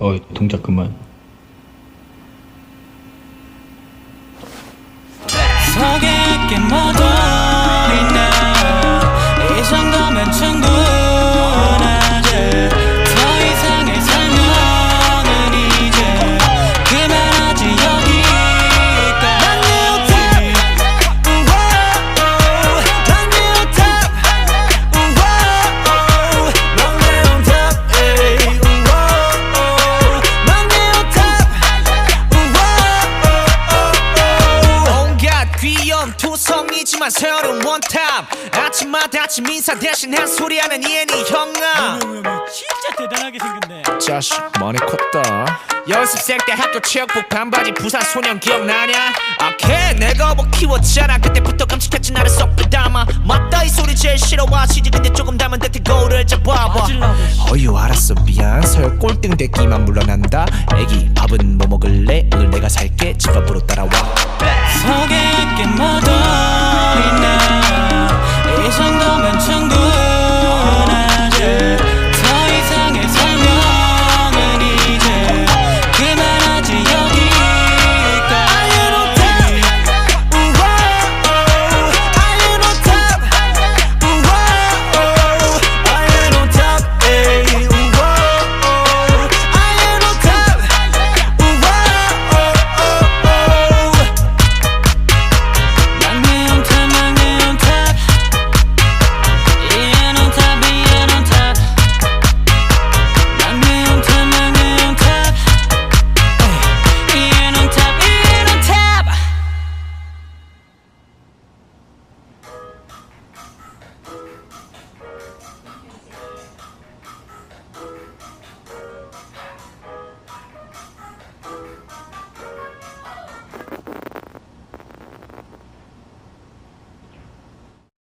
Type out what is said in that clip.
어 동작 그만 투성이지만 새로운 on top 아침마다 아침 인사 대신 한 소리 하는 I.N이 형아. 진짜 대단하게 생겼네. 자식 많이 컸다. 연습생 때 학교 체육복 반바지 부산 소년 기억나냐? 아케 내가 뭐 키웠잖아. 그때부터 깜찍했지 나를 쏙 빼닮아. 맞다 이 소리 제일 싫어하시지 근데 조금 닮은 듯해 거울을 잡아봐 어유 알았어 미안. 서열 꼴등 됐지만 물러난다. 애기 밥은 뭐 먹을래? 오늘 내가 살게. 집 앞으로 따라와